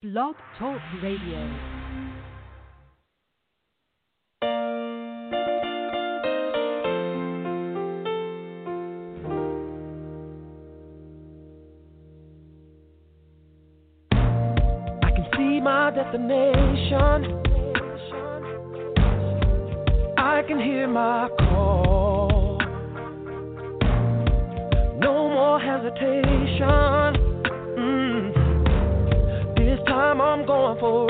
Blog Talk Radio. I can see my destination. I can hear my call. No more hesitation. I'm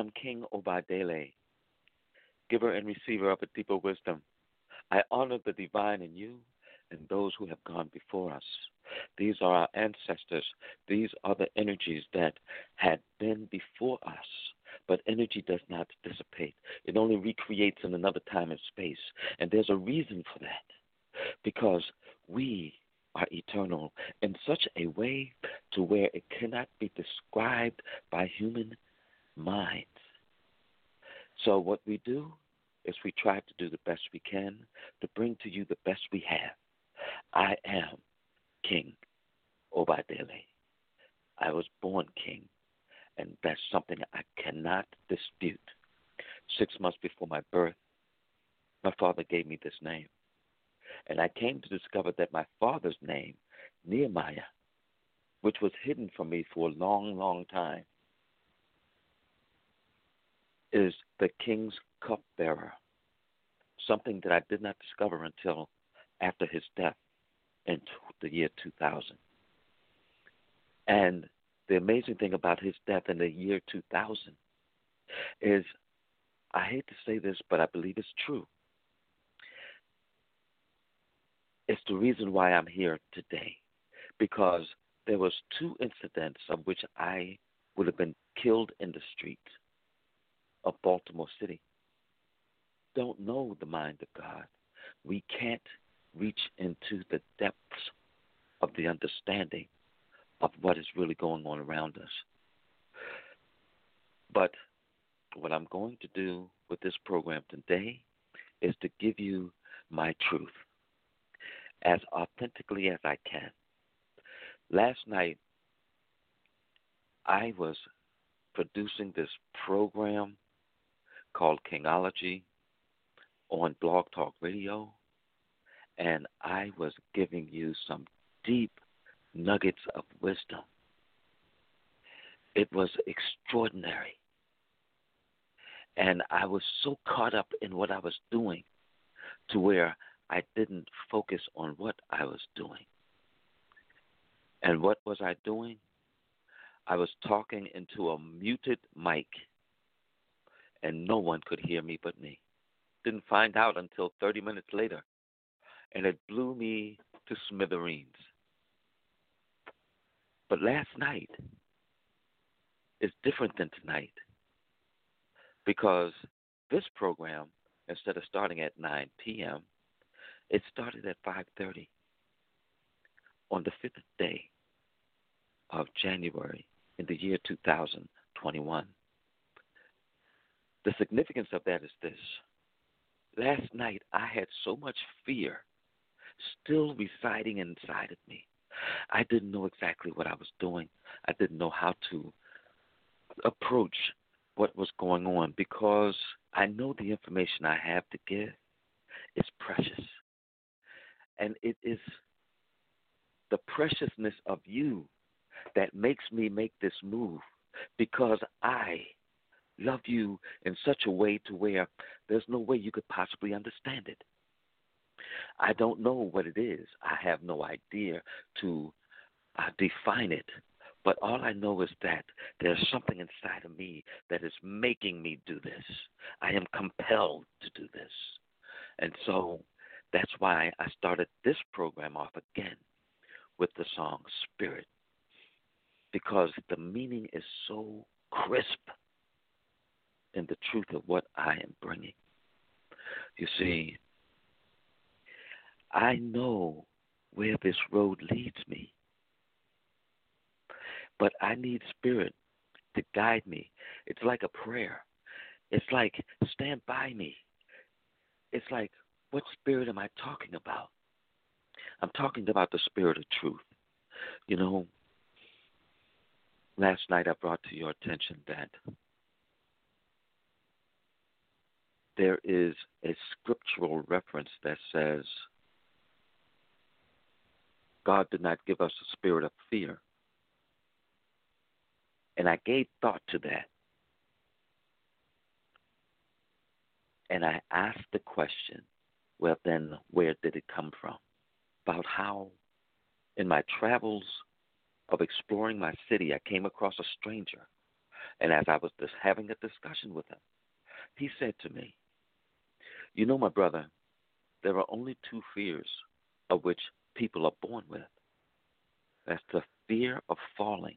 am King Obadele, giver and receiver of a deeper wisdom. I honor the divine in you and those who have gone before us. These are our ancestors. These are the energies that had been before us. But energy does not dissipate, it only recreates in another time and space. And there's a reason for that. Because we are eternal in such a way to where it cannot be described by human minds. So what we do is we try to do the best we can to bring to you the best we have. I am King Obadele. I was born king, and that's something I cannot dispute. Six months before my birth, my father gave me this name. And I came to discover that my father's name Nehemiah, which was hidden from me for a long, long time, is the king's cupbearer, something that I did not discover until after his death in the year 2000. And the amazing thing about his death in the year 2000 is I hate to say this, but I believe it's true. It's the reason why I'm here today because there was two incidents of which I would have been killed in the street of Baltimore City. Don't know the mind of God. We can't reach into the depths of the understanding of what is really going on around us. But what I'm going to do with this program today is to give you my truth as authentically as I can. Last night, I was producing this program called Kingology on Blog Talk Radio, and I was giving you some deep nuggets of wisdom. It was extraordinary. And I was so caught up in what I was doing to where I didn't focus on what I was doing. And what was I doing? I was talking into a muted mic, and no one could hear me but me. Didn't find out until 30 minutes later, and it blew me to smithereens. But last night is different than tonight because this program, instead of starting at 9 p.m., it started at 5:30 on the fifth day of January in the year 2021. The significance of that is this. Last night I had so much fear still residing inside of me. I didn't know exactly what I was doing. I didn't know how to approach what was going on because I know the information I have to give is precious. And it is the preciousness of you that makes me make this move because I love you in such a way to where there's no way you could possibly understand it. I don't know what it is. I have no idea to uh, define it. But all I know is that there's something inside of me that is making me do this. I am compelled to do this. And so that's why I started this program off again with the song Spirit. Because the meaning is so crisp in the truth of what I am bringing. You hmm. see, I know where this road leads me. But I need spirit to guide me. It's like a prayer. It's like, stand by me. It's like, what spirit am I talking about? I'm talking about the spirit of truth. You know, last night I brought to your attention that there is a scriptural reference that says, God did not give us a spirit of fear. And I gave thought to that. And I asked the question, well, then, where did it come from? About how, in my travels of exploring my city, I came across a stranger. And as I was just having a discussion with him, he said to me, You know, my brother, there are only two fears of which people are born with. That's the fear of falling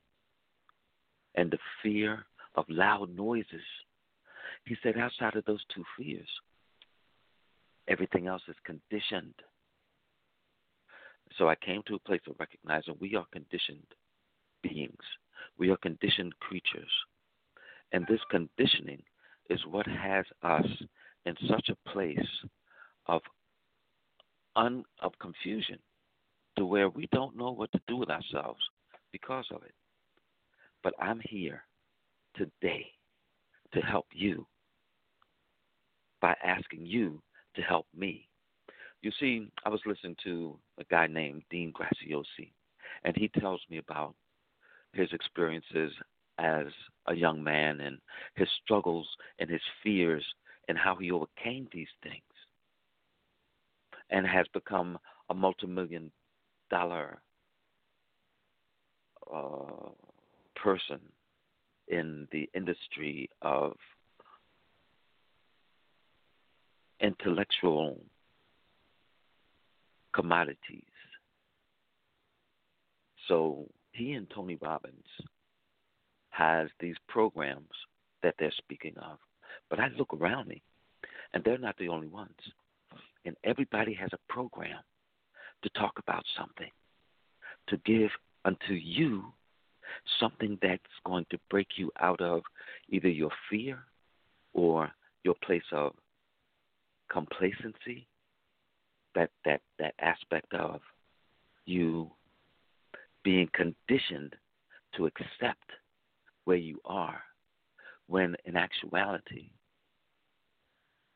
and the fear of loud noises. He said, outside of those two fears, everything else is conditioned. So I came to a place of recognizing we are conditioned beings, we are conditioned creatures. And this conditioning is what has us in such a place of un, of confusion to where we don't know what to do with ourselves because of it. But I'm here today to help you by asking you to help me. You see, I was listening to a guy named Dean Graziosi, and he tells me about his experiences as a young man and his struggles and his fears and how he overcame these things and has become a multi-million dollar uh, person in the industry of intellectual commodities. So he and Tony Robbins has these programs that they're speaking of. But I look around me and they're not the only ones. And everybody has a program to talk about something, to give unto you something that's going to break you out of either your fear or your place of complacency, that that that aspect of you being conditioned to accept where you are when in actuality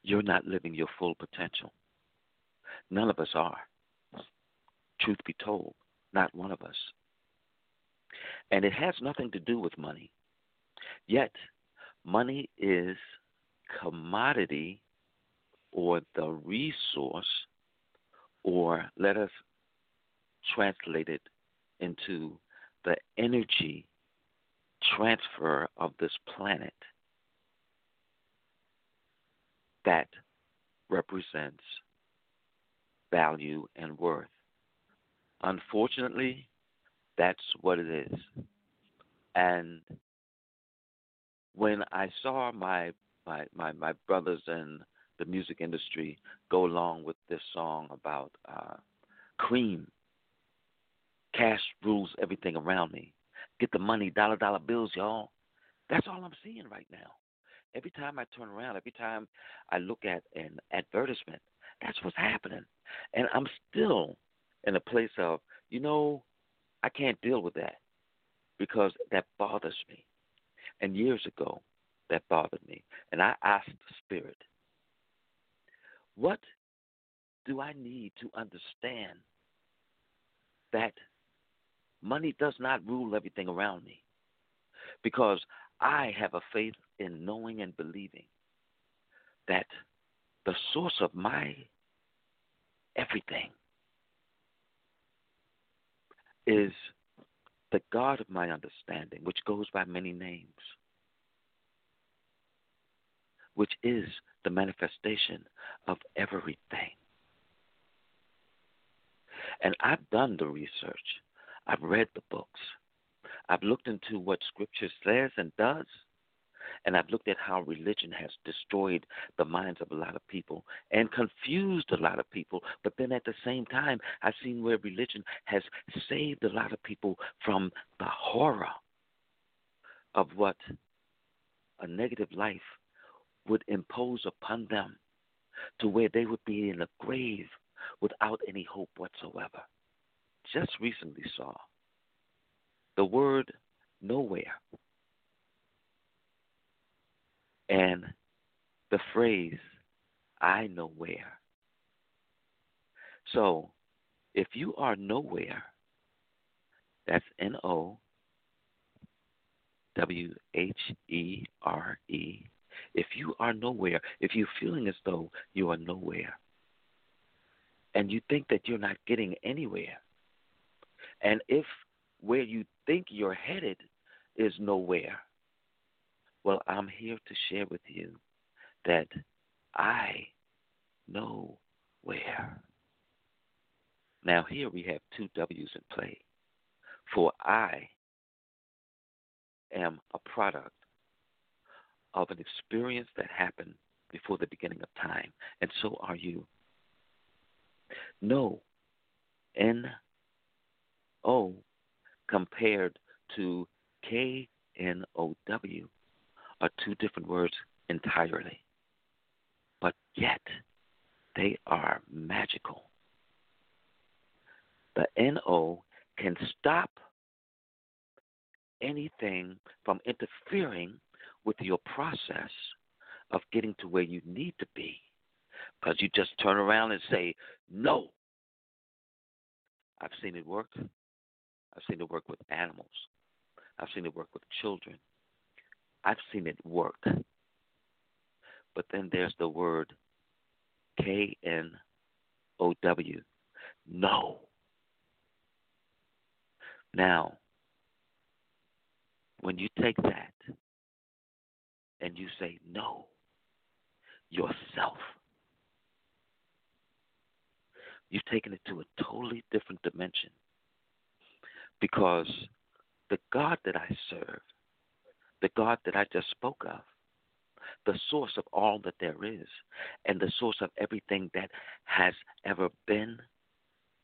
you're not living your full potential. None of us are. Truth be told, not one of us. And it has nothing to do with money. Yet, money is commodity or the resource, or let us translate it into the energy transfer of this planet that represents value and worth. Unfortunately, that's what it is. And when I saw my my, my, my brothers in the music industry go along with this song about uh, cream, cash rules everything around me. Get the money, dollar dollar bills, y'all. That's all I'm seeing right now. Every time I turn around, every time I look at an advertisement, that's what's happening. And I'm still in a place of, you know, I can't deal with that because that bothers me. And years ago, that bothered me. And I asked the Spirit, what do I need to understand that money does not rule everything around me? Because I have a faith in knowing and believing that the source of my everything is the God of my understanding, which goes by many names, which is the manifestation of everything. And I've done the research, I've read the books, I've looked into what Scripture says and does and I've looked at how religion has destroyed the minds of a lot of people and confused a lot of people. But then at the same time, I've seen where religion has saved a lot of people from the horror of what a negative life would impose upon them to where they would be in a grave without any hope whatsoever. Just recently saw the word nowhere and the phrase, I know where. So, if you are nowhere, that's N O W H E R E. If you are nowhere, if you're feeling as though you are nowhere, and you think that you're not getting anywhere, and if where you think you're headed is nowhere, well, I'm here to share with you that I know where. Now, here we have two W's in play. For I am a product of an experience that happened before the beginning of time, and so are you. No, N O compared to K N O W are two different words entirely, but yet they are magical. The NO can stop anything from interfering with your process of getting to where you need to be because you just turn around and say, No. I've seen it work. I've seen it work with animals. I've seen it work with children. I've seen it work. But then there's the word K N O W. No. Now, when you take that and you say no, yourself, you've taken it to a totally different dimension. Because the God that I serve, the God that I just spoke of, the source of all that there is, and the source of everything that has ever been,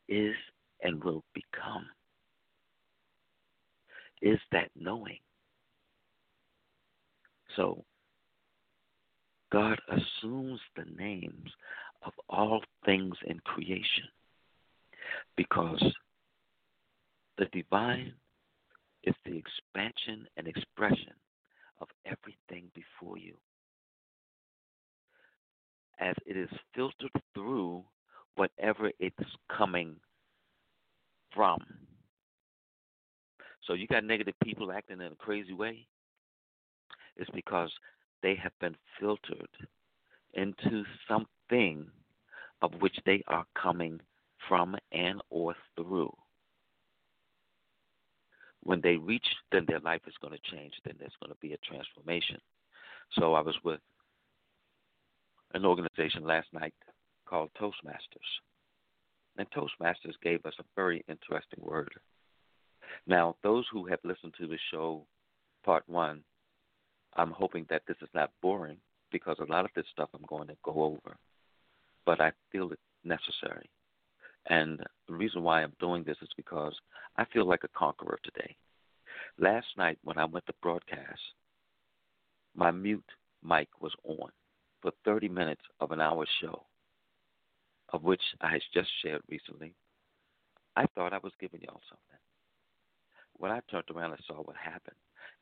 is, and will become, is that knowing. So, God assumes the names of all things in creation because the divine is the expansion and expression of everything before you. As it is filtered through whatever it's coming from. So you got negative people acting in a crazy way. It's because they have been filtered into something of which they are coming from and or through. When they reach, then their life is going to change. Then there's going to be a transformation. So I was with an organization last night called Toastmasters. And Toastmasters gave us a very interesting word. Now, those who have listened to the show, part one, I'm hoping that this is not boring because a lot of this stuff I'm going to go over, but I feel it necessary. And the reason why I'm doing this is because I feel like a conqueror today. Last night when I went to broadcast, my mute mic was on for 30 minutes of an hour show, of which I had just shared recently. I thought I was giving y'all something. When I turned around and saw what happened,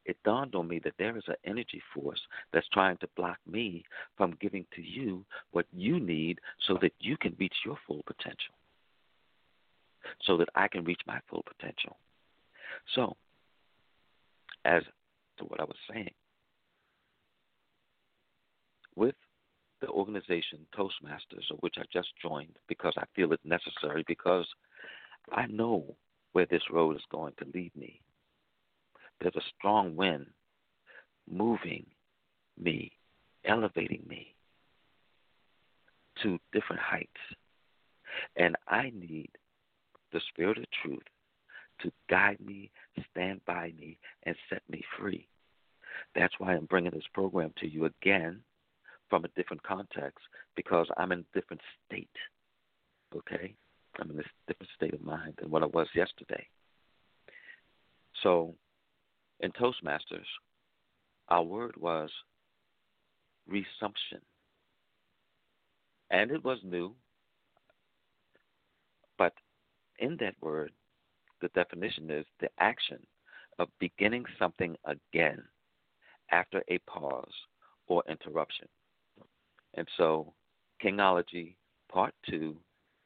it dawned on me that there is an energy force that's trying to block me from giving to you what you need so that you can reach your full potential, so that I can reach my full potential. So, as to what I was saying, with the organization Toastmasters, of which I just joined because I feel it necessary, because I know where this road is going to lead me. There's a strong wind moving me, elevating me to different heights. And I need the Spirit of truth to guide me, stand by me, and set me free. That's why I'm bringing this program to you again from a different context because I'm in a different state. Okay? I'm in a different state of mind than what I was yesterday. So, in Toastmasters, our word was resumption. And it was new, but in that word, the definition is the action of beginning something again after a pause or interruption. And so, Kingology Part 2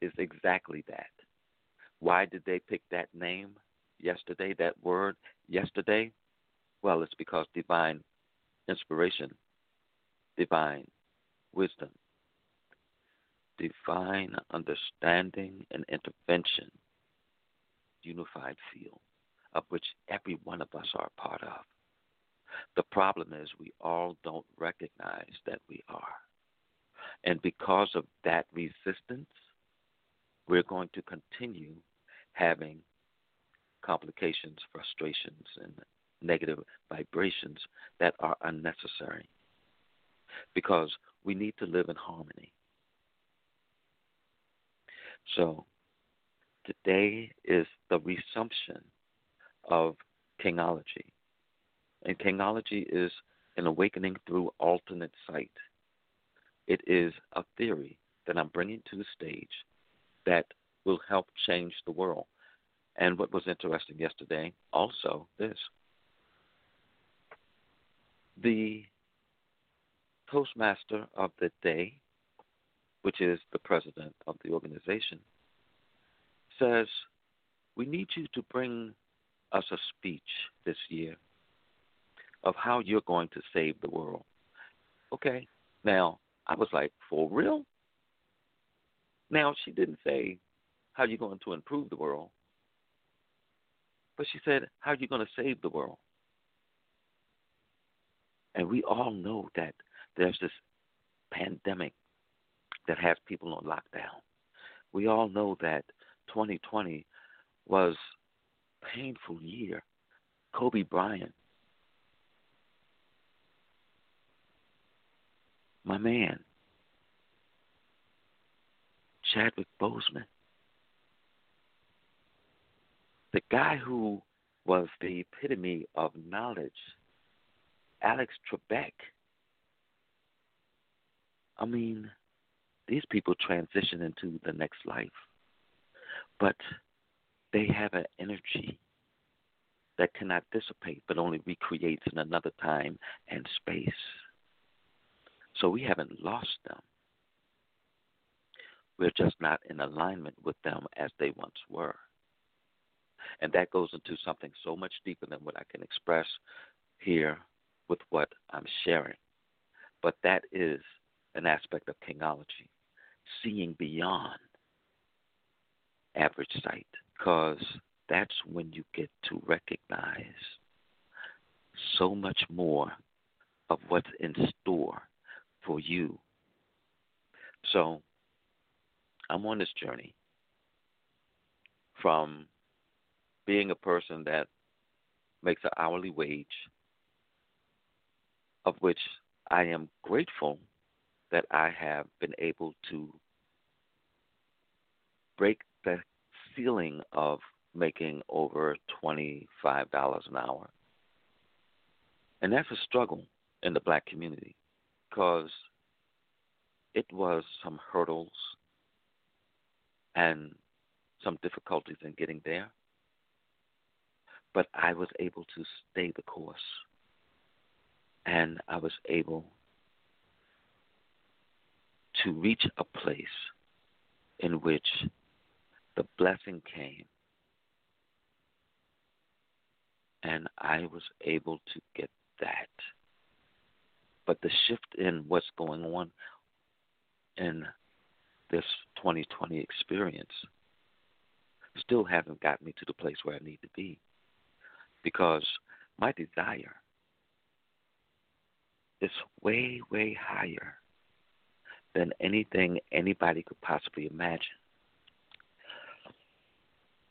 is exactly that. Why did they pick that name yesterday, that word yesterday? Well, it's because divine inspiration, divine wisdom, divine understanding and intervention unified field of which every one of us are part of. The problem is we all don't recognize that we are. And because of that resistance, we're going to continue having complications, frustrations, and negative vibrations that are unnecessary. Because we need to live in harmony. So, today is the resumption of Kingology. And Kingology is an awakening through alternate sight. It is a theory that I'm bringing to the stage that will help change the world. And what was interesting yesterday, also, this the toastmaster of the day, which is the president of the organization, says, We need you to bring us a speech this year of how you're going to save the world. Okay. Now, I was like, for real? Now, she didn't say how you're going to improve the world, but she said, how are you going to save the world? And we all know that there's this pandemic that has people on lockdown. We all know that 2020 was a painful year. Kobe Bryant, my man, Chadwick Boseman, the guy who was the epitome of knowledge, Alex Trebek. I mean, these people transition into the next life, but they have an energy that cannot dissipate but only recreates in another time and space. So we haven't lost them. We're just not in alignment with them as they once were. And that goes into something so much deeper than what I can express here with what I'm sharing. But that is an aspect of kingology seeing beyond average sight because that's when you get to recognize so much more of what's in store for you. So I'm on this journey from being a person that makes an hourly wage, of which I am grateful that I have been able to break the ceiling of making over $25 an hour. And that's a struggle in the black community because it was some hurdles and some difficulties in getting there. But I was able to stay the course. And I was able to reach a place in which the blessing came and I was able to get that. But the shift in what's going on in this 2020 experience still haven't got me to the place where I need to be because my desire is way, way higher than anything anybody could possibly imagine.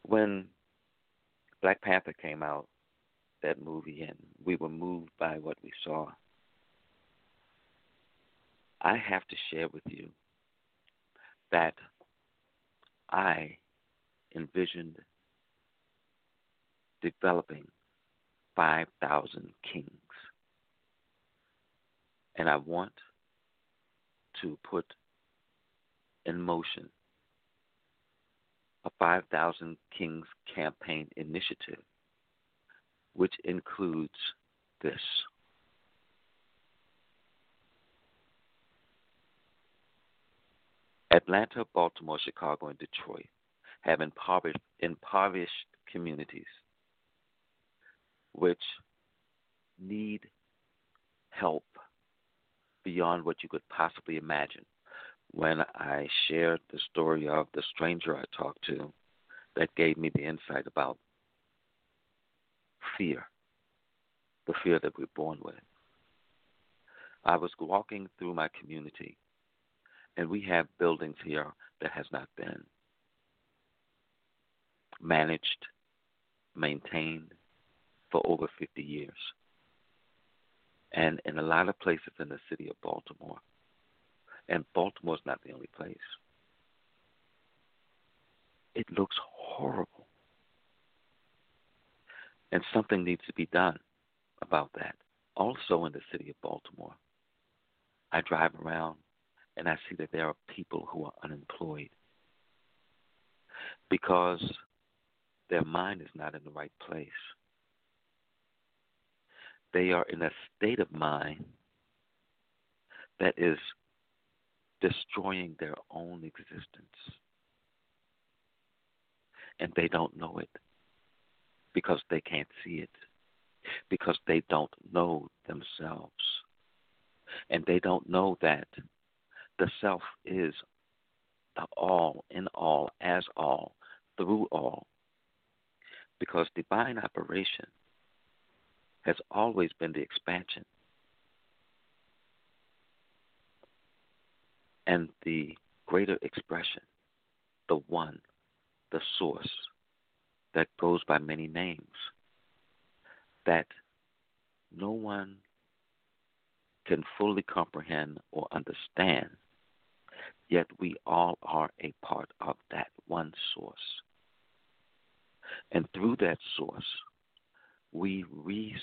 When Black Panther came out, that movie, and we were moved by what we saw, I have to share with you that I envisioned developing 5,000 kings. And I want to put in motion a 5,000 Kings campaign initiative, which includes this. Atlanta, Baltimore, Chicago, and Detroit have impoverished, impoverished communities which need help beyond what you could possibly imagine. When I shared the story of the stranger I talked to, that gave me the insight about fear, the fear that we're born with. I was walking through my community, and we have buildings here that has not been managed, maintained for over 50 years and in a lot of places in the city of Baltimore. And Baltimore's not the only place. It looks horrible. And something needs to be done about that. Also in the city of Baltimore, I drive around and I see that there are people who are unemployed because their mind is not in the right place they are in a state of mind that is destroying their own existence. And they don't know it because they can't see it, because they don't know themselves. And they don't know that the self is the all, in all, as all, through all. Because divine operation has always been the expansion and the greater expression, the one, the source that goes by many names, that no one can fully comprehend or understand, yet we all are a part of that one source. And through that source, we resource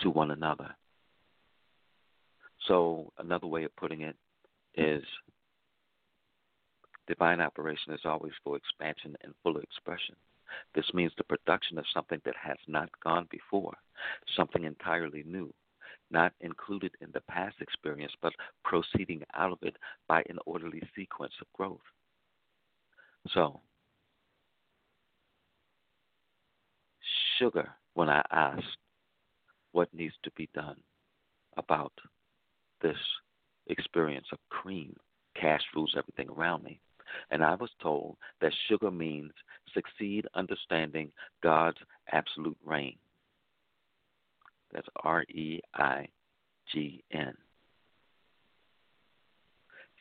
to one another. So, another way of putting it is divine operation is always for expansion and fuller expression. This means the production of something that has not gone before, something entirely new, not included in the past experience, but proceeding out of it by an orderly sequence of growth. So, sugar, when I asked what needs to be done about this experience of cream, cash rules everything around me. And I was told that sugar means succeed understanding God's absolute reign. That's R E I G N.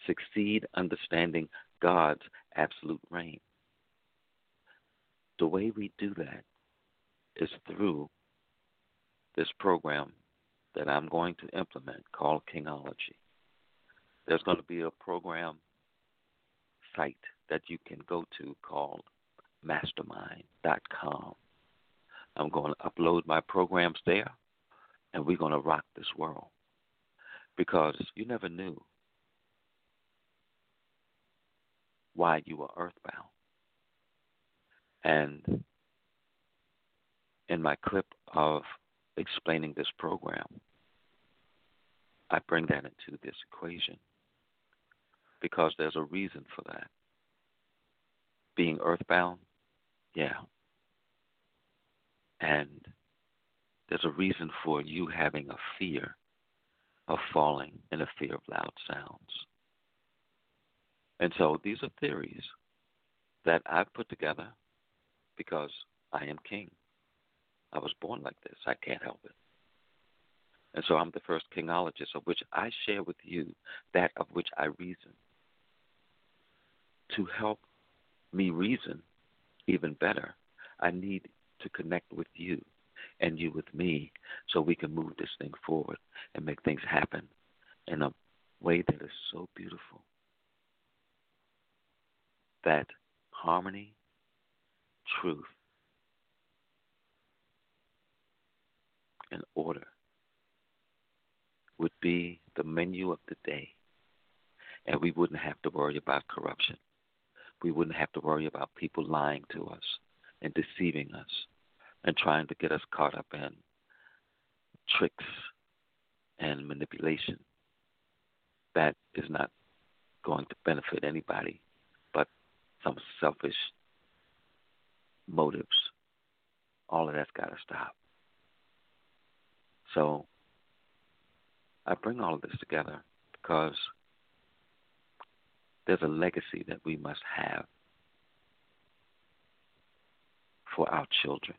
Succeed understanding God's absolute reign. The way we do that is through this program that I'm going to implement called Kingology. There's going to be a program site that you can go to called mastermind.com. I'm going to upload my programs there, and we're going to rock this world because you never knew why you were earthbound. And in my clip of explaining this program, I bring that into this equation because there's a reason for that. Being earthbound, yeah. And there's a reason for you having a fear of falling and a fear of loud sounds. And so these are theories that I've put together because I am king. I was born like this. I can't help it. And so I'm the first kingologist of which I share with you that of which I reason. To help me reason even better, I need to connect with you and you with me so we can move this thing forward and make things happen in a way that is so beautiful that harmony, truth, and order would be the menu of the day. And we wouldn't have to worry about corruption. We wouldn't have to worry about people lying to us and deceiving us and trying to get us caught up in tricks and manipulation. That is not going to benefit anybody but some selfish motives. All of that's got to stop. So I bring all of this together because there's a legacy that we must have for our children.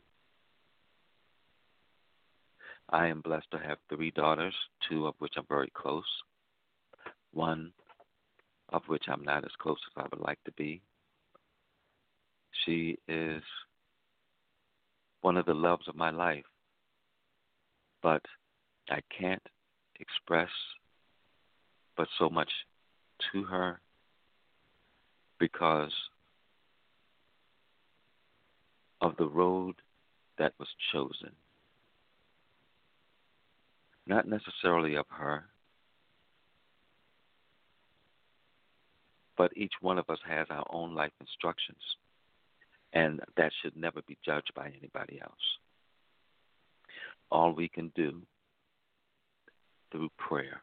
I am blessed to have three daughters, two of which I'm very close, one of which I'm not as close as I would like to be. She is one of the loves of my life but I can't express but so much to her because of the road that was chosen. Not necessarily of her, but each one of us has our own life instructions, and that should never be judged by anybody else all we can do through prayer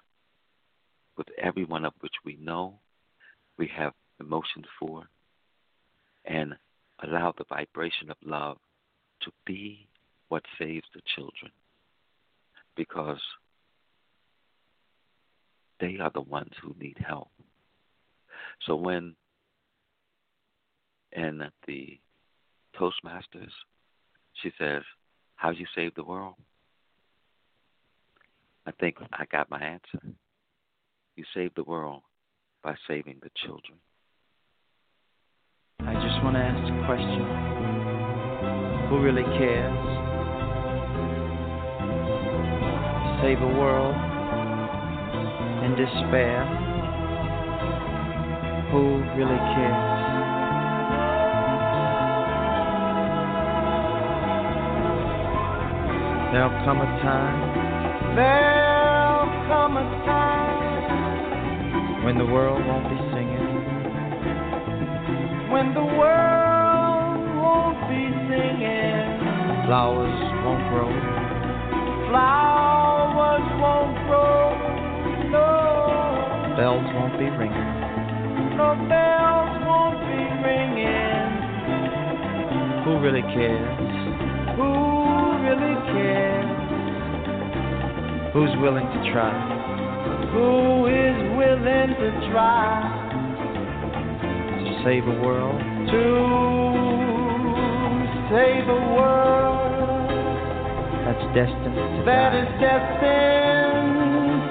with everyone of which we know we have emotions for and allow the vibration of love to be what saves the children because they are the ones who need help. So when and the Toastmasters, she says, How do you save the world? I think I got my answer. You save the world by saving the children. I just want to ask a question. Who really cares? Save a world in despair. Who really cares? There'll come a time. There'll come a time when the world won't be singing. When the world won't be singing. Flowers won't grow. Flowers won't grow. No. Bells won't be ringing. No bells won't be ringing. Who really cares? Who really cares? Who's willing to try? Who is willing to try to save a world? To save a world that's destined to That die. is destined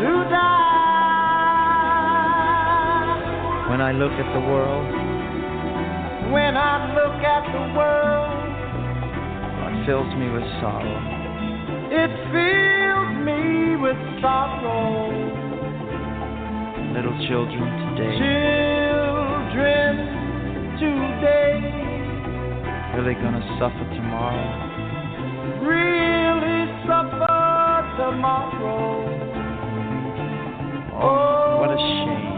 to die. When I look at the world, When I look at the world, it fills me with sorrow. it fills with sorrow. Little children today Children today really gonna suffer tomorrow. really suffer tomorrow. Oh, what a oh, shame.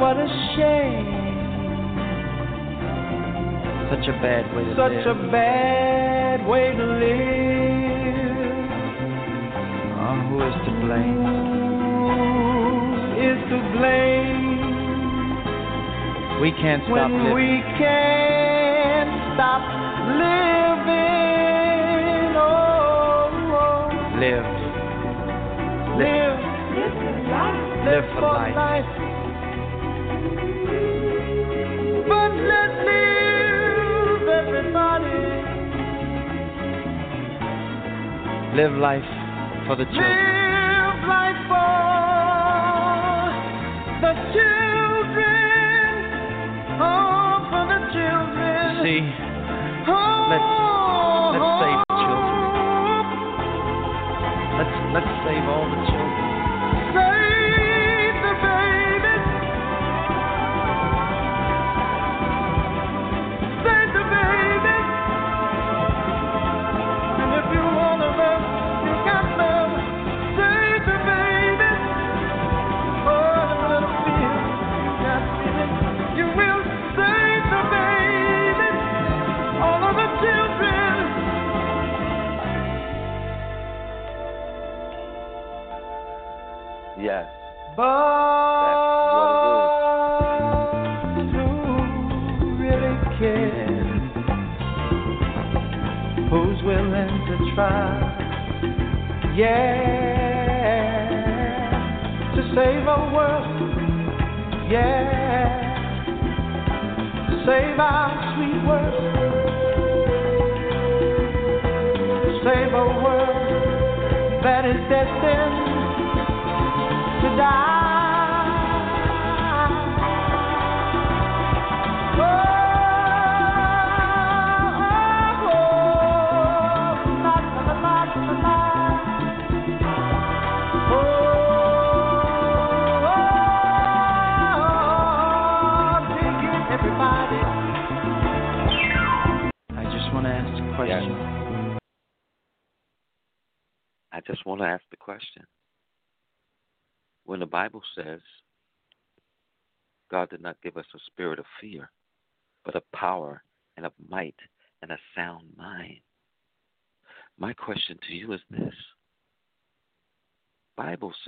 What a shame. Such a bad way to Such live. Such a bad way to live. Oh, who is to blame? Who is to blame We can't stop when living. we can't stop living? Oh, oh. oh. live. live, Live for life. But let's live, everybody. Live life for the children. Live life for the children.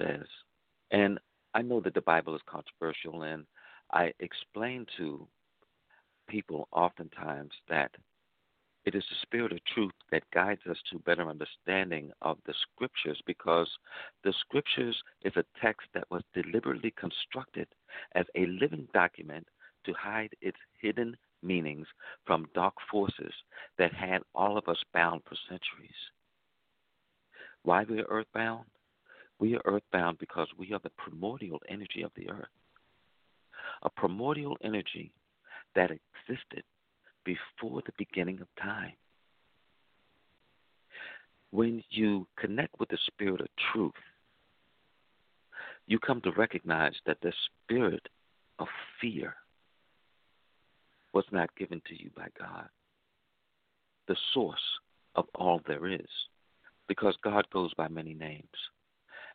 Says, and I know that the Bible is controversial, and I explain to people oftentimes that it is the spirit of truth that guides us to better understanding of the scriptures because the scriptures is a text that was deliberately constructed as a living document to hide its hidden meanings from dark forces that had all of us bound for centuries. Why we are earthbound? We are earthbound because we are the primordial energy of the earth. A primordial energy that existed before the beginning of time. When you connect with the spirit of truth, you come to recognize that the spirit of fear was not given to you by God, the source of all there is, because God goes by many names.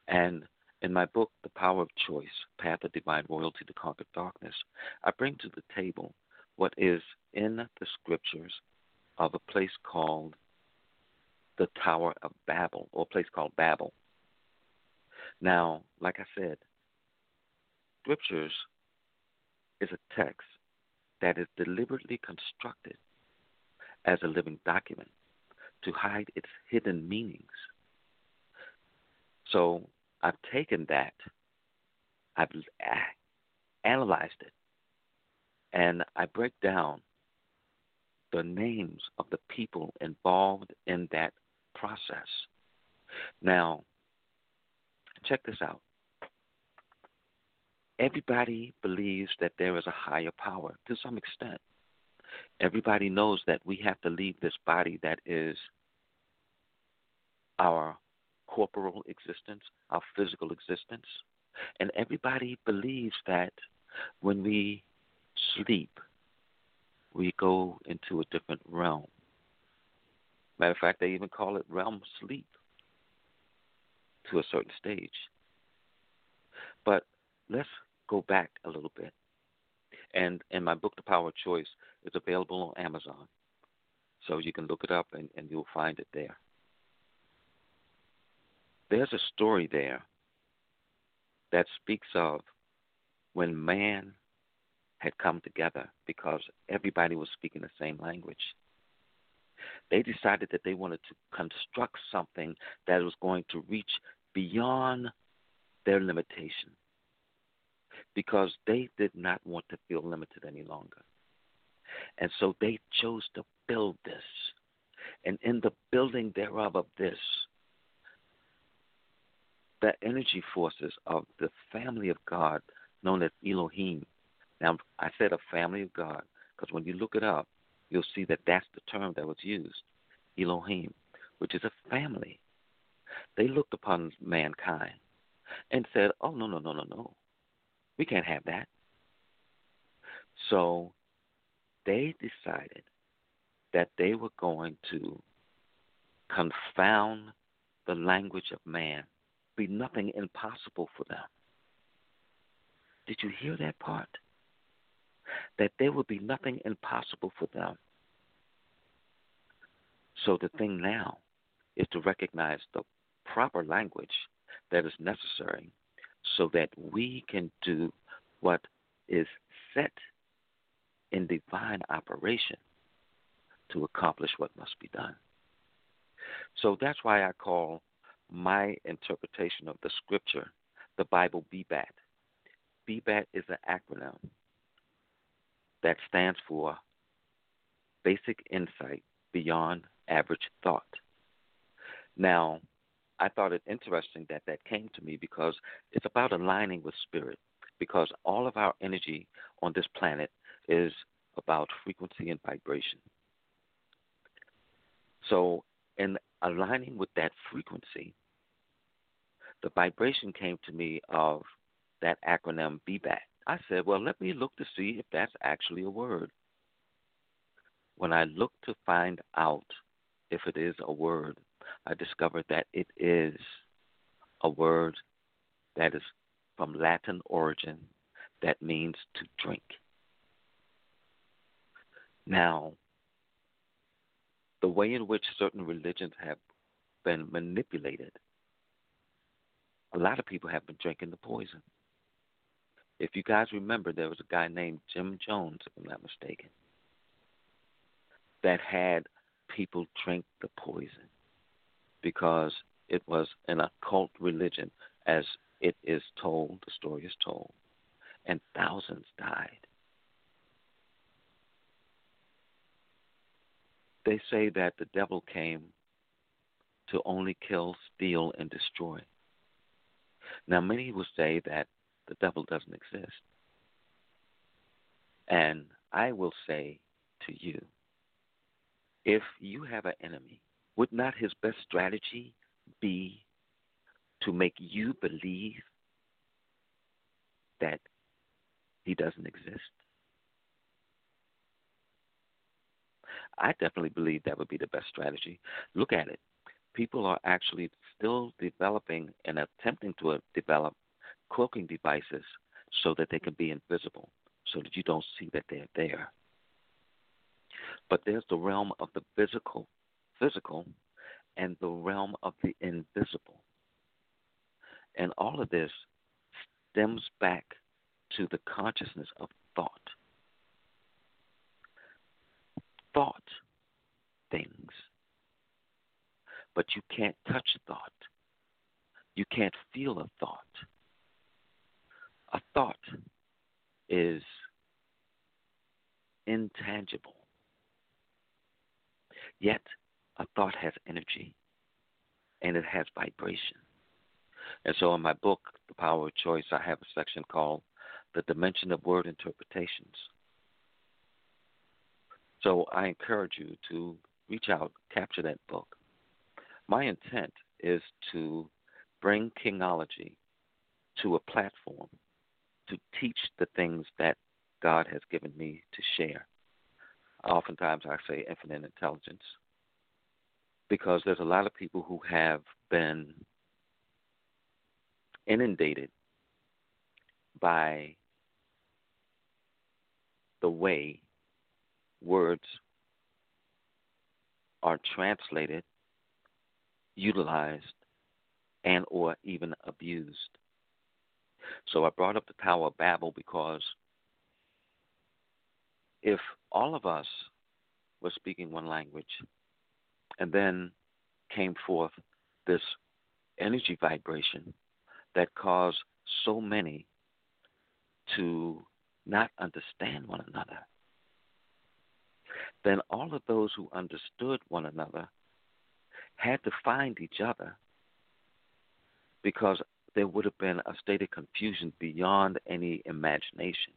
And in my book, The Power of Choice Path of Divine Royalty to Conquer Darkness, I bring to the table what is in the scriptures of a place called the Tower of Babel, or a place called Babel. Now, like I said, scriptures is a text that is deliberately constructed as a living document to hide its hidden meanings. So I've taken that, I've analyzed it, and I break down the names of the people involved in that process. Now, check this out. Everybody believes that there is a higher power to some extent. Everybody knows that we have to leave this body that is our corporal existence, our physical existence. And everybody believes that when we sleep, we go into a different realm. Matter of fact, they even call it REM sleep to a certain stage. But let's go back a little bit. And in my book, The Power of Choice, it's available on Amazon. So you can look it up and, and you'll find it there. There's a story there that speaks of when man had come together because everybody was speaking the same language. They decided that they wanted to construct something that was going to reach beyond their limitation because they did not want to feel limited any longer. And so they chose to build this. And in the building thereof of this, the energy forces of the family of God known as Elohim now, I said a family of God because when you look it up, you'll see that that's the term that was used Elohim, which is a family. They looked upon mankind and said, oh, no, no, no, no, no. We can't have that. So they decided that they were going to confound the language of man, be nothing impossible for them. Did you hear that part? that there will be nothing impossible for them. So the thing now is to recognize the proper language that is necessary so that we can do what is set in divine operation to accomplish what must be done. So that's why I call my interpretation of the scripture the Bible BIBAT. BIBAT is an acronym that stands for Basic Insight Beyond Average Thought. Now, I thought it interesting that that came to me because it's about aligning with spirit, because all of our energy on this planet is about frequency and vibration. So, in aligning with that frequency, the vibration came to me of that acronym BIBAT. I said, well, let me look to see if that's actually a word. When I looked to find out if it is a word, I discovered that it is a word that is from Latin origin that means to drink. Now, the way in which certain religions have been manipulated, a lot of people have been drinking the poison. If you guys remember, there was a guy named Jim Jones, if I'm not mistaken. that had people drink the poison because it was an occult religion, as it is told, the story is told, and thousands died. They say that the devil came to only kill, steal, and destroy. Now, many will say that the devil doesn't exist. And I will say to you if you have an enemy, would not his best strategy be to make you believe that he doesn't exist? I definitely believe that would be the best strategy. Look at it. People are actually still developing and attempting to uh, develop cloaking devices so that they can be invisible, so that you don't see that they're there. But there's the realm of the physical, physical, and the realm of the invisible. And all of this stems back to the consciousness of thought. Thought things, but you can't touch a thought. You can't feel a thought. A thought is intangible. Yet, a thought has energy and it has vibration. And so, in my book, The Power of Choice, I have a section called The Dimension of Word Interpretations. So, I encourage you to reach out, capture that book. My intent is to bring Kingology to a platform to teach the things that God has given me to share oftentimes I say infinite intelligence because there's a lot of people who have been inundated by the way words are translated, utilized, and or even abused. So I brought up the Tower of Babel because if all of us were speaking one language and then came forth this energy vibration that caused so many to not understand one another, then all of those who understood one another had to find each other because there would have been a state of confusion beyond any imagination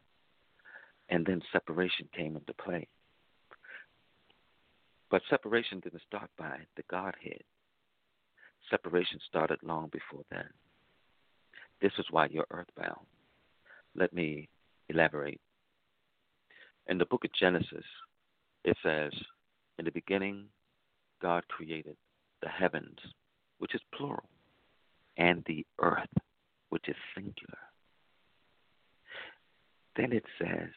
and then separation came into play. But separation didn't start by the Godhead. Separation started long before then. This is why you're earthbound. Let me elaborate. In the book of Genesis, it says, In the beginning, God created the heavens, which is plural, and the earth, which is singular. Then it says,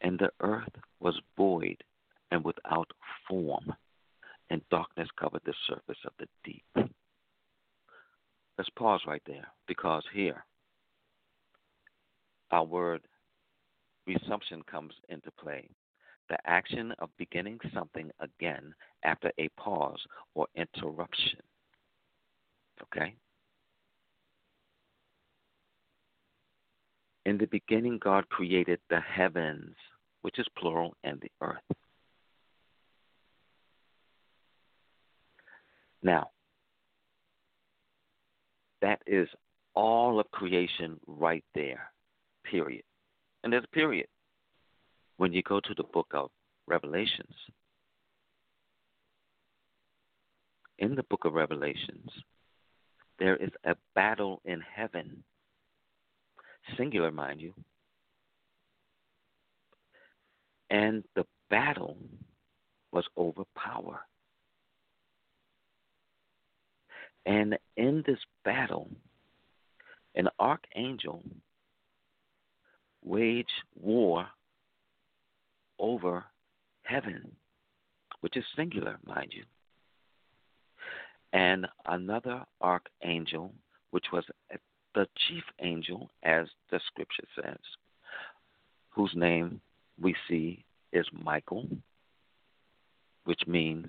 and the earth was void and without form, and darkness covered the surface of the deep. Let's pause right there because here our word resumption comes into play. The action of beginning something again after a pause or interruption. Okay? In the beginning, God created the heavens which is plural, and the earth. Now, that is all of creation right there, period. And there's a period. When you go to the book of Revelations, in the book of Revelations, there is a battle in heaven, singular, mind you, and the battle was over power. And in this battle, an archangel waged war over heaven, which is singular, mind you. And another archangel, which was the chief angel, as the scripture says, whose name we see is Michael. which means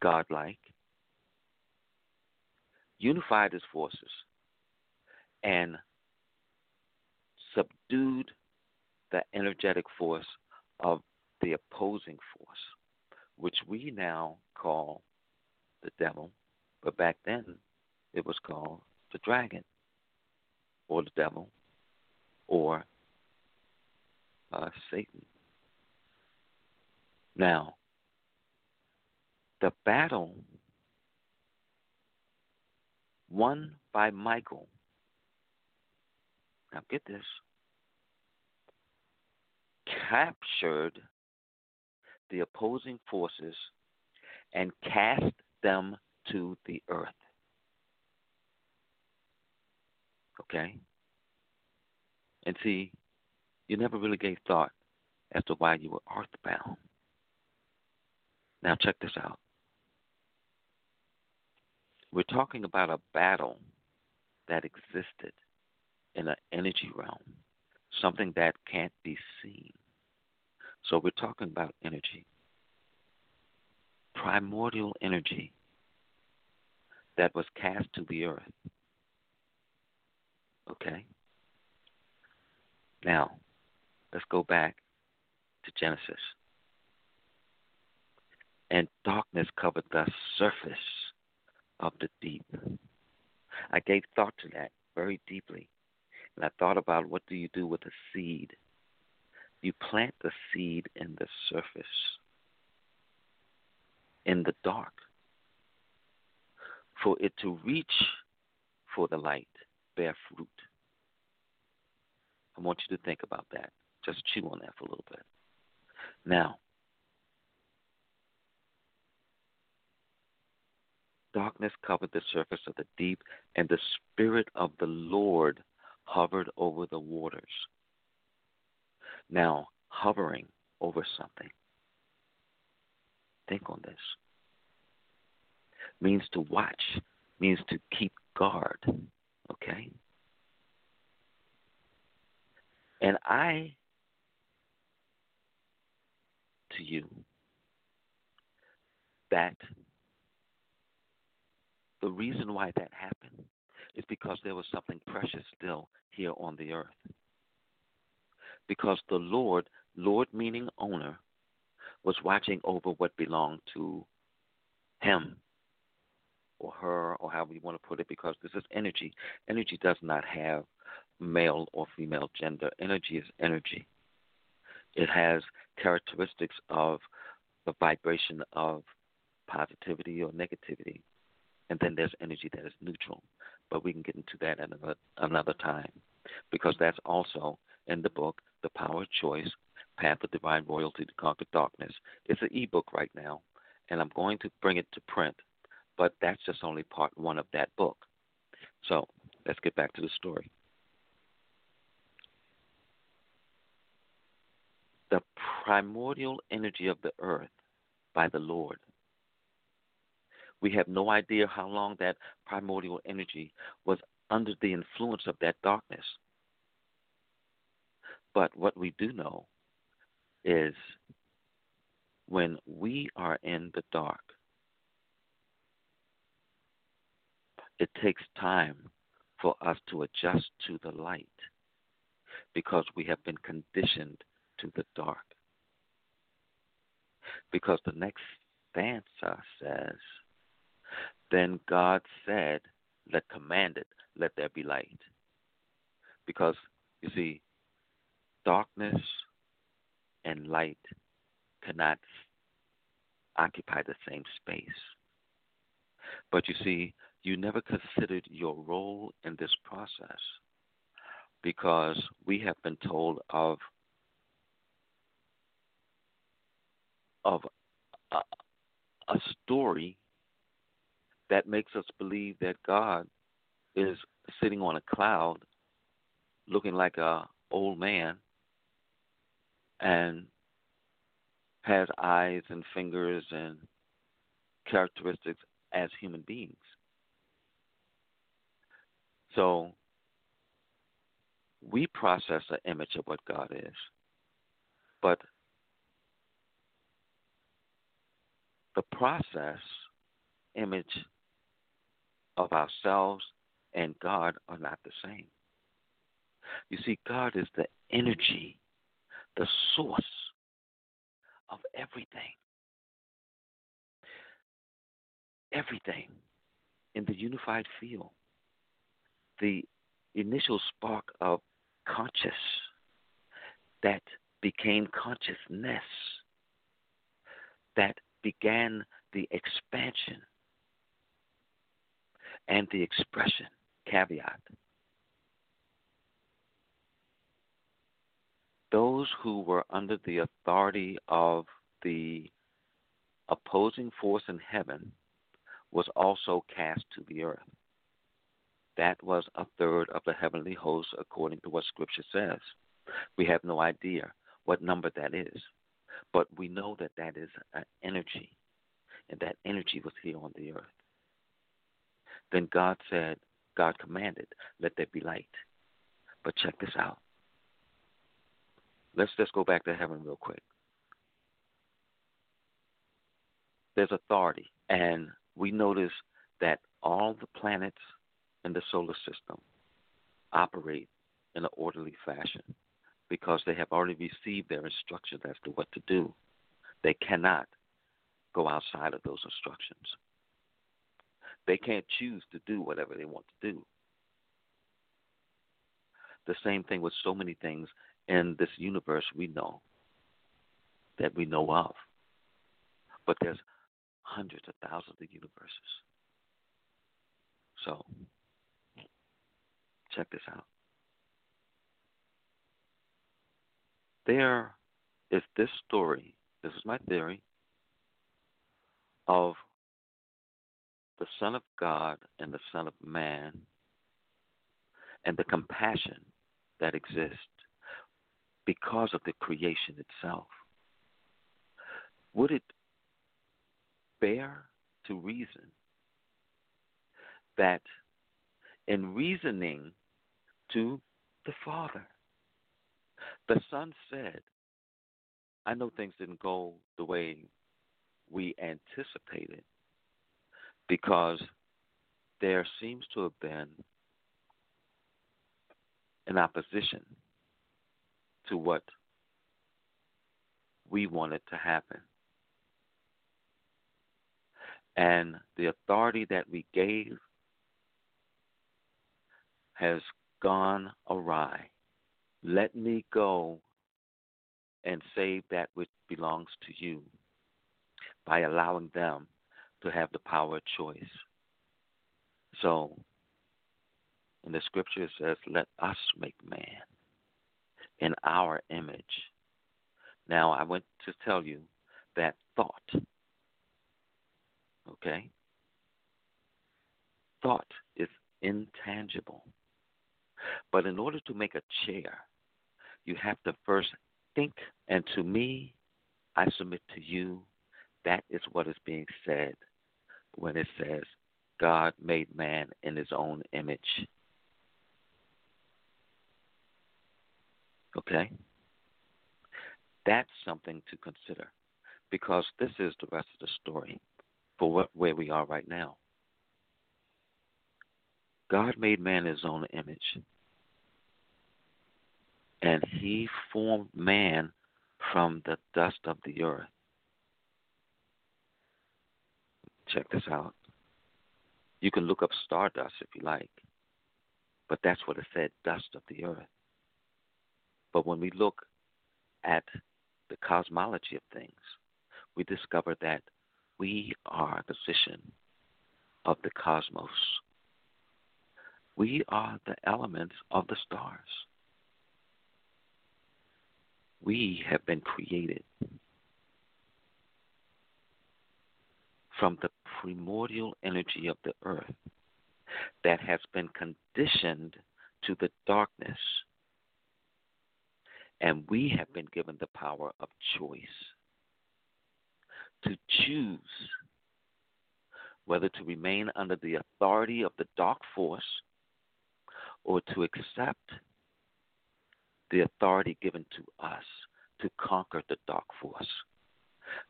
godlike, unified his forces and subdued the energetic force of the opposing force, which we now call the devil, but back then it was called the dragon or the devil or uh, Satan. Now, the battle won by Michael. Now, get this captured the opposing forces and cast them to the earth. Okay? And see, you never really gave thought as to why you were earthbound. Now, check this out. We're talking about a battle that existed in an energy realm, something that can't be seen. So, we're talking about energy, primordial energy that was cast to the earth. Okay? Now, let's go back to Genesis and darkness covered the surface of the deep. I gave thought to that very deeply. And I thought about what do you do with a seed? You plant the seed in the surface, in the dark, for it to reach for the light, bear fruit. I want you to think about that. Just chew on that for a little bit. Now, Darkness covered the surface of the deep, and the Spirit of the Lord hovered over the waters. Now, hovering over something. Think on this. Means to watch, means to keep guard. Okay? And I, to you, that the reason why that happened is because there was something precious still here on the earth. Because the Lord, Lord meaning owner, was watching over what belonged to him or her or however you want to put it because this is energy. Energy does not have male or female gender. Energy is energy. It has characteristics of the vibration of positivity or negativity and then there's energy that is neutral. But we can get into that another another time, because that's also in the book, The Power of Choice: Path of Divine Royalty to Conquer Darkness. It's an ebook right now, and I'm going to bring it to print, but that's just only part one of that book. So let's get back to the story. The primordial energy of the earth by the Lord we have no idea how long that primordial energy was under the influence of that darkness. But what we do know is when we are in the dark, it takes time for us to adjust to the light because we have been conditioned to the dark. Because the next stanza says, then God said, Let commanded, let there be light. Because, you see, darkness and light cannot occupy the same space. But you see, you never considered your role in this process because we have been told of of a, a story that makes us believe that God is sitting on a cloud looking like a old man and has eyes and fingers and characteristics as human beings. So we process an image of what God is. But the process, image of ourselves and God are not the same. You see, God is the energy, the source of everything. Everything in the unified field. The initial spark of conscious that became consciousness, that began the expansion and the expression. Caveat. Those who were under the authority of the opposing force in heaven was also cast to the earth. That was a third of the heavenly host, according to what Scripture says. We have no idea what number that is, but we know that that is an energy, and that energy was here on the earth. Then God said, God commanded, let there be light. But check this out. Let's just go back to heaven real quick. There's authority, and we notice that all the planets in the solar system operate in an orderly fashion because they have already received their instructions as to what to do. They cannot go outside of those instructions. They can't choose to do whatever they want to do. The same thing with so many things in this universe we know that we know of. But there's hundreds of thousands of universes. So, check this out. There is this story, this is my theory, of the Son of God and the Son of Man and the compassion that exists because of the creation itself. Would it bear to reason that in reasoning to the Father, the Son said, I know things didn't go the way we anticipated, because there seems to have been an opposition to what we wanted to happen. And the authority that we gave has gone awry. Let me go and save that which belongs to you by allowing them to have the power of choice. So, in the scripture it says, Let us make man in our image. Now, I want to tell you that thought, okay? Thought is intangible. But in order to make a chair, you have to first think, and to me, I submit to you, that is what is being said when it says God made man in his own image. Okay? That's something to consider because this is the rest of the story for what, where we are right now. God made man in his own image. And he formed man from the dust of the earth. Check this out. You can look up stardust if you like, but that's what it said dust of the earth. But when we look at the cosmology of things, we discover that we are the position of the cosmos. We are the elements of the stars. We have been created from the primordial energy of the earth that has been conditioned to the darkness and we have been given the power of choice to choose whether to remain under the authority of the dark force or to accept the authority given to us to conquer the dark force.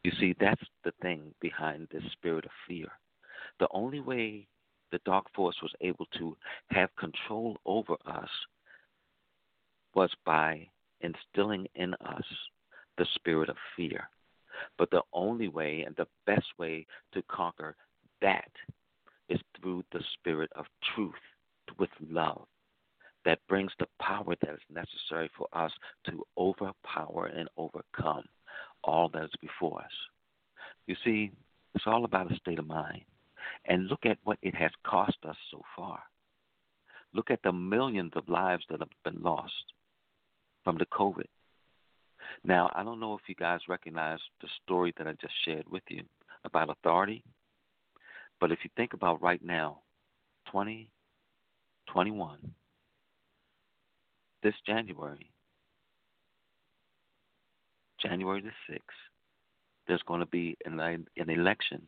You see, that's the thing behind this spirit of fear. The only way the dark force was able to have control over us was by instilling in us the spirit of fear. But the only way and the best way to conquer that is through the spirit of truth with love that brings the power that is necessary for us to overpower and overcome all that is before us. You see, it's all about a state of mind. And look at what it has cost us so far. Look at the millions of lives that have been lost from the COVID. Now, I don't know if you guys recognize the story that I just shared with you about authority, but if you think about right now, 2021, this January, January the 6th, there's going to be an, an election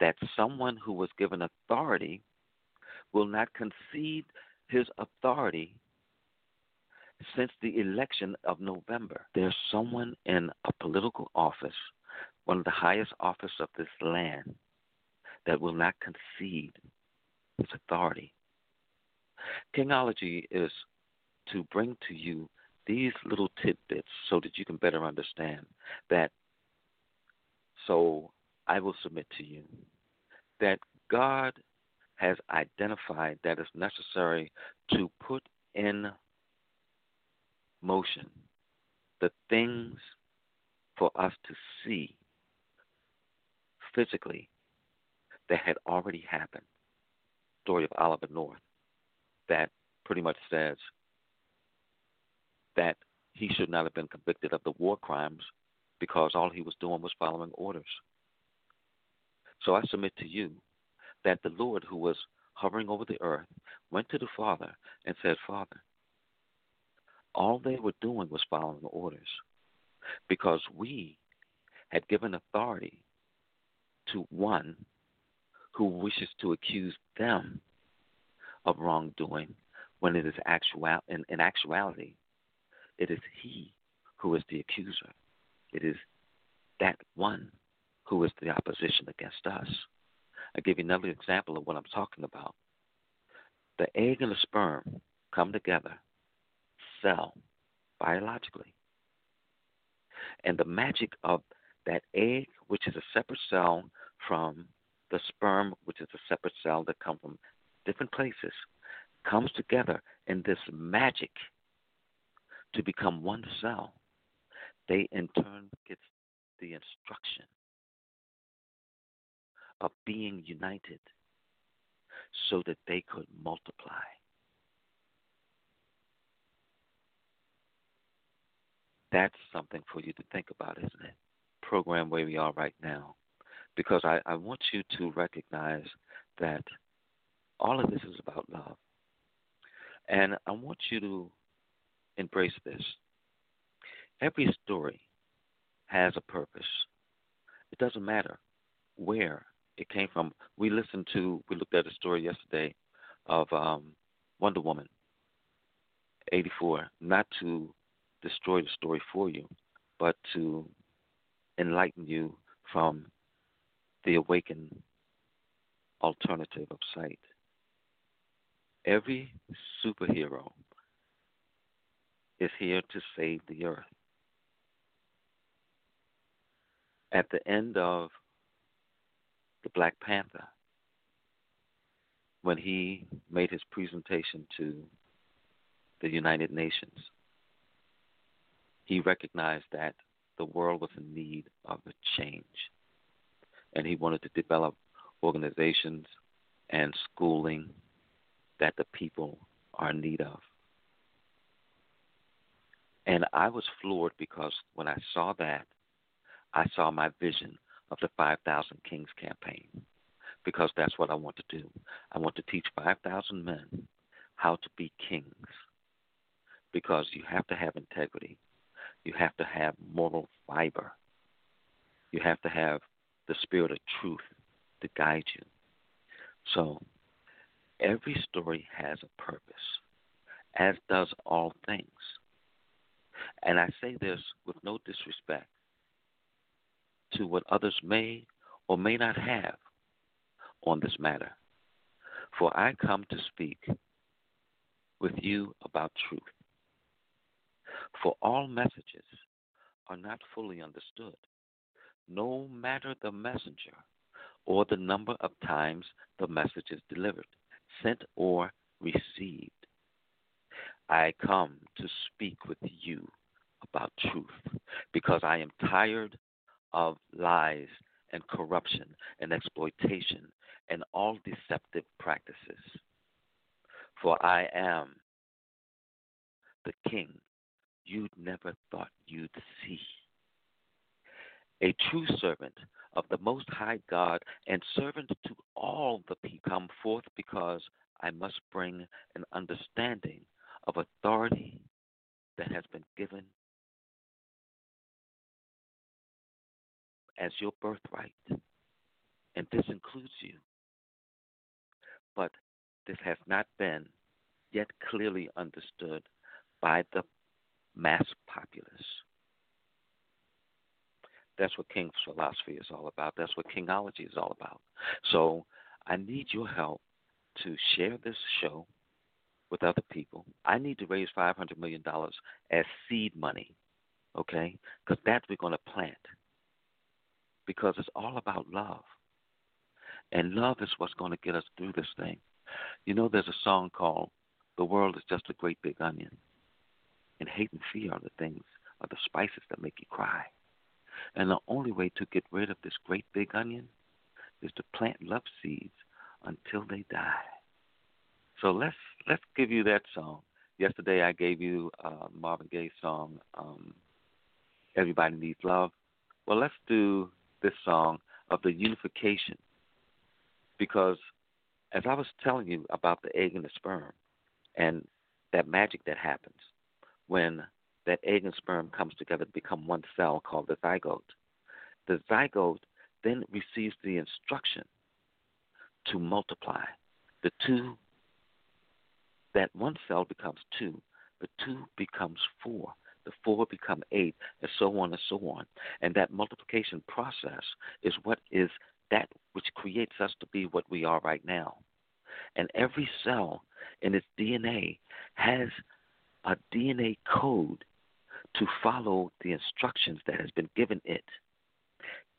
that someone who was given authority will not concede his authority since the election of November. There's someone in a political office, one of the highest office of this land, that will not concede its authority. Kingology is to bring to you these little tidbits so that you can better understand that. So I will submit to you that God has identified that it's necessary to put in motion the things for us to see physically that had already happened. Story of Oliver North that pretty much says that he should not have been convicted of the war crimes because all he was doing was following orders. So I submit to you that the Lord, who was hovering over the earth, went to the Father and said, Father, all they were doing was following the orders because we had given authority to one who wishes to accuse them of wrongdoing when it is actual in, in actuality it is he who is the accuser. It is that one who is the opposition against us. I'll give you another example of what i'm talking about. The egg and the sperm come together cell biologically and the magic of that egg which is a separate cell from the sperm, which is a separate cell that come from different places, comes together in this magic to become one cell. They in turn get the instruction of being united so that they could multiply. That's something for you to think about, isn't it? Program where we are right now because I, I want you to recognize that all of this is about love. And I want you to embrace this. Every story has a purpose. It doesn't matter where it came from. We listened to, we looked at a story yesterday of um, Wonder Woman 84, not to destroy the story for you, but to enlighten you from the awakened alternative of sight. Every superhero is here to save the earth. At the end of the Black Panther, when he made his presentation to the United Nations, he recognized that the world was in need of a change and he wanted to develop organizations and schooling that the people are in need of. And I was floored because when I saw that, I saw my vision of the 5,000 Kings campaign because that's what I want to do. I want to teach 5,000 men how to be kings because you have to have integrity. You have to have moral fiber. You have to have the spirit of truth to guide you. So, every story has a purpose, as does all things. And I say this with no disrespect. to what others may or may not have on this matter. For I come to speak with you about truth. For all messages are not fully understood, no matter the messenger or the number of times the message is delivered, sent or received. I come to speak with you about truth because I am tired of lies and corruption and exploitation and all deceptive practices. For I am the king you'd never thought you'd see. A true servant of the Most High God and servant to all the people come forth because I must bring an understanding of authority that has been given as your birthright. And this includes you. But this has not been yet clearly understood by the mass populace. That's what King's philosophy is all about. That's what Kingology is all about. So I need your help to share this show with other people. I need to raise $500 million as seed money, okay? Because that we're going to plant. Because it's all about love. And love is what's going to get us through this thing. You know, there's a song called The World is Just a Great Big Onion. And hate and fear are the things, are the spices that make you cry. And the only way to get rid of this great big onion is to plant love seeds until they die. So let's let's give you that song. Yesterday I gave you uh, Marvin Gaye's song, um, "Everybody Needs Love." Well, let's do this song of the unification, because as I was telling you about the egg and the sperm, and that magic that happens when that egg and sperm comes together to become one cell called the zygote. The zygote then receives the instruction to multiply. The two, that one cell becomes two, the two becomes four, the four become eight, and so on and so on. And that multiplication process is what is that which creates us to be what we are right now. And every cell in its DNA has a DNA code to follow the instructions that has been given it.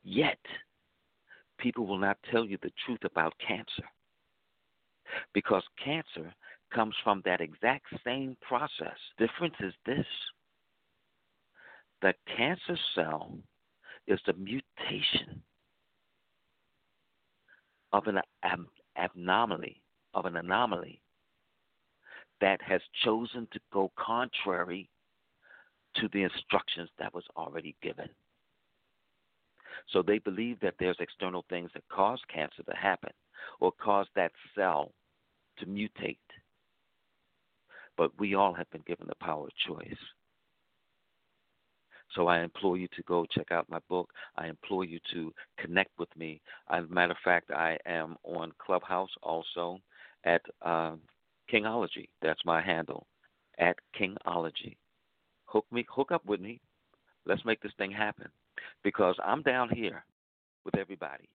Yet, people will not tell you the truth about cancer because cancer comes from that exact same process. Difference is this the cancer cell is the mutation of an ab- abnormality of an anomaly that has chosen to go contrary to the instructions that was already given. So they believe that there's external things that cause cancer to happen or cause that cell to mutate. But we all have been given the power of choice. So I implore you to go check out my book. I implore you to connect with me. As a matter of fact, I am on Clubhouse also at uh, Kingology. That's my handle at Kingology. Hook me, hook up with me. Let's make this thing happen because I'm down here with everybody.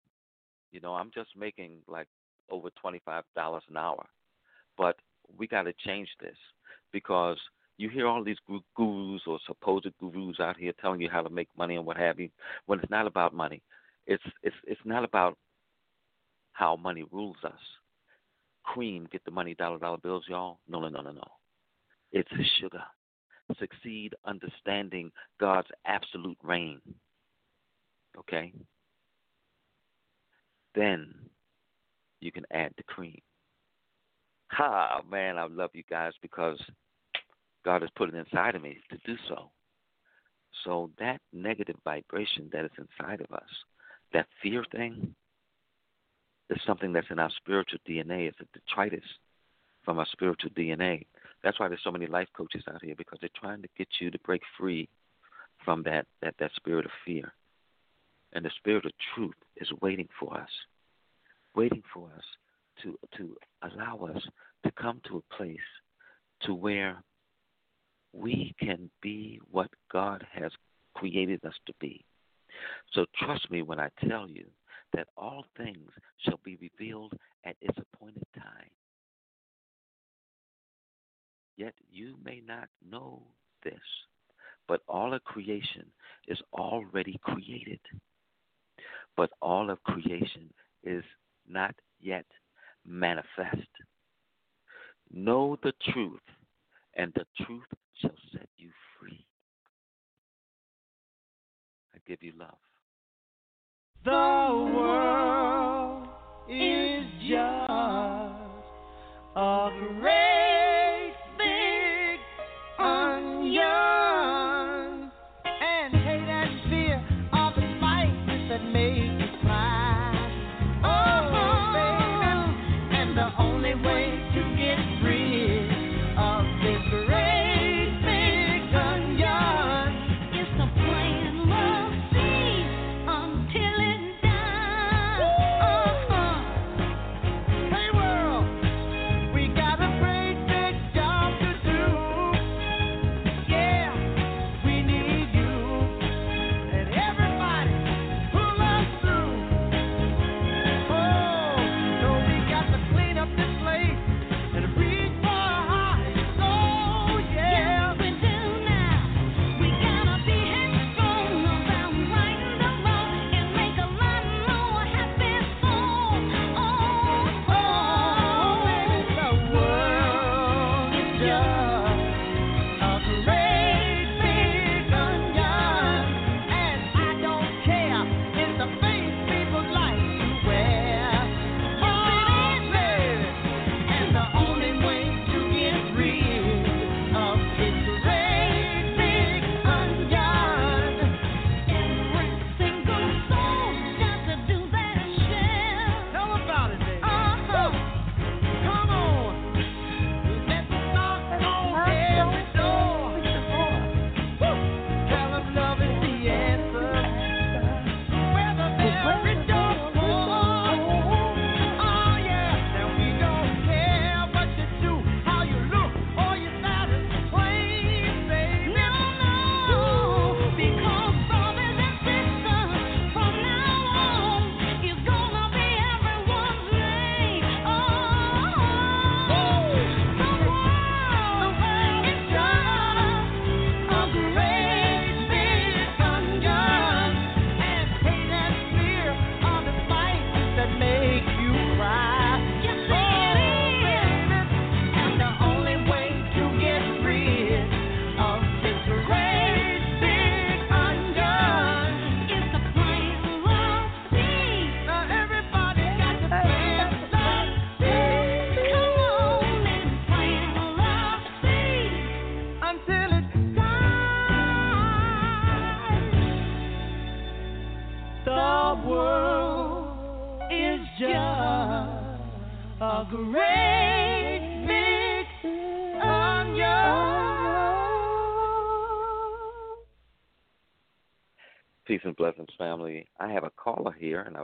You know, I'm just making like over twenty-five dollars an hour, but we got to change this because you hear all these gurus or supposed gurus out here telling you how to make money and what have you. When it's not about money, it's it's it's not about how money rules us. Cream, get the money, dollar dollar bills, y'all. No, no, no, no, no. It's sugar. Succeed understanding God's absolute reign. Okay? Then you can add the cream. Ha, man, I love you guys because God has put it inside of me to do so. So that negative vibration that is inside of us, that fear thing, is something that's in our spiritual DNA. It's a detritus from our spiritual DNA. That's why there's so many life coaches out here because they're trying to get you to break free from that, that, that spirit of fear. And the spirit of truth is waiting for us, waiting for us to to allow us to come to a place to where we can be what God has created us to be. So trust me when I tell you that all things shall be revealed at its appointed time. Yet you may not know this, but all of creation is already created. But all of creation is not yet manifest. Know the truth, and the truth shall set you free. I give you love. The world is just a great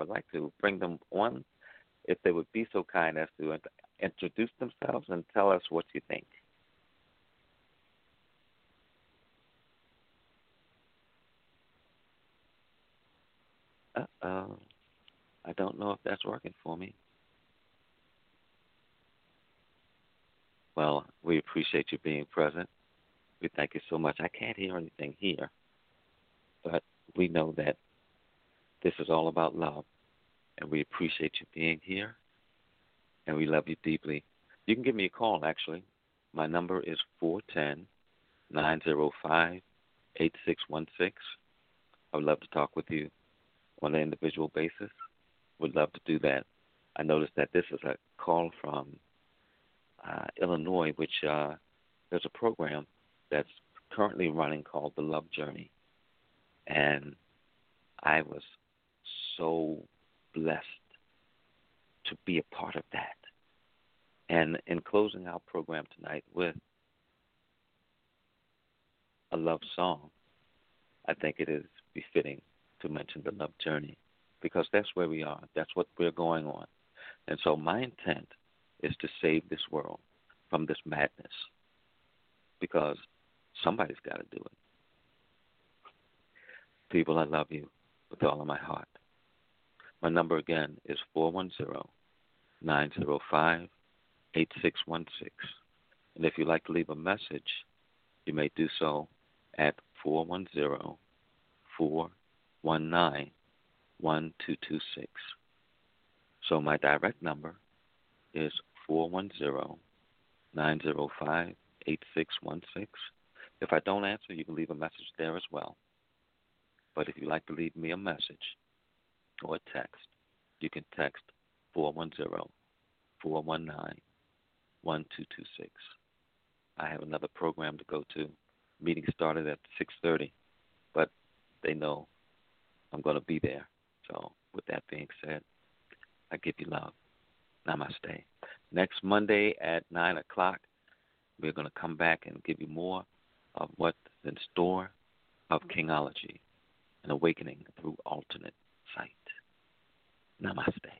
would like to bring them on if they would be so kind as to introduce themselves and tell us what you think. Uh oh. I don't know if that's working for me. Well, we appreciate you being present. We thank you so much. I can't hear anything here, but we know that this is all about love, and we appreciate you being here, and we love you deeply. You can give me a call, actually. My number is four ten nine zero five eight six one six. I would love to talk with you on an individual basis. Would love to do that. I noticed that this is a call from uh, Illinois, which uh, there's a program that's currently running called the Love Journey, and I was so blessed to be a part of that. And in closing our program tonight with a love song, I think it is befitting to mention the love journey because that's where we are. That's what we're going on. And so my intent is to save this world from this madness because somebody's got to do it. People, I love you. with all of my heart. My number again is 410 905 8616. And if you'd like to leave a message, you may do so at 410 419 1226. So my direct number is 410 905 8616. If I don't answer, you can leave a message there as well. But if you'd like to leave me a message or text, you can text 410 419 1226. I have another program to go to. Meeting started at 6:30, but they know I'm going to be there. So, with that being said, I give you love. Namaste. Next Monday at 9 o'clock, we're going to come back and give you more of what's in store of Kingology, an awakening through alternate sight. Namaste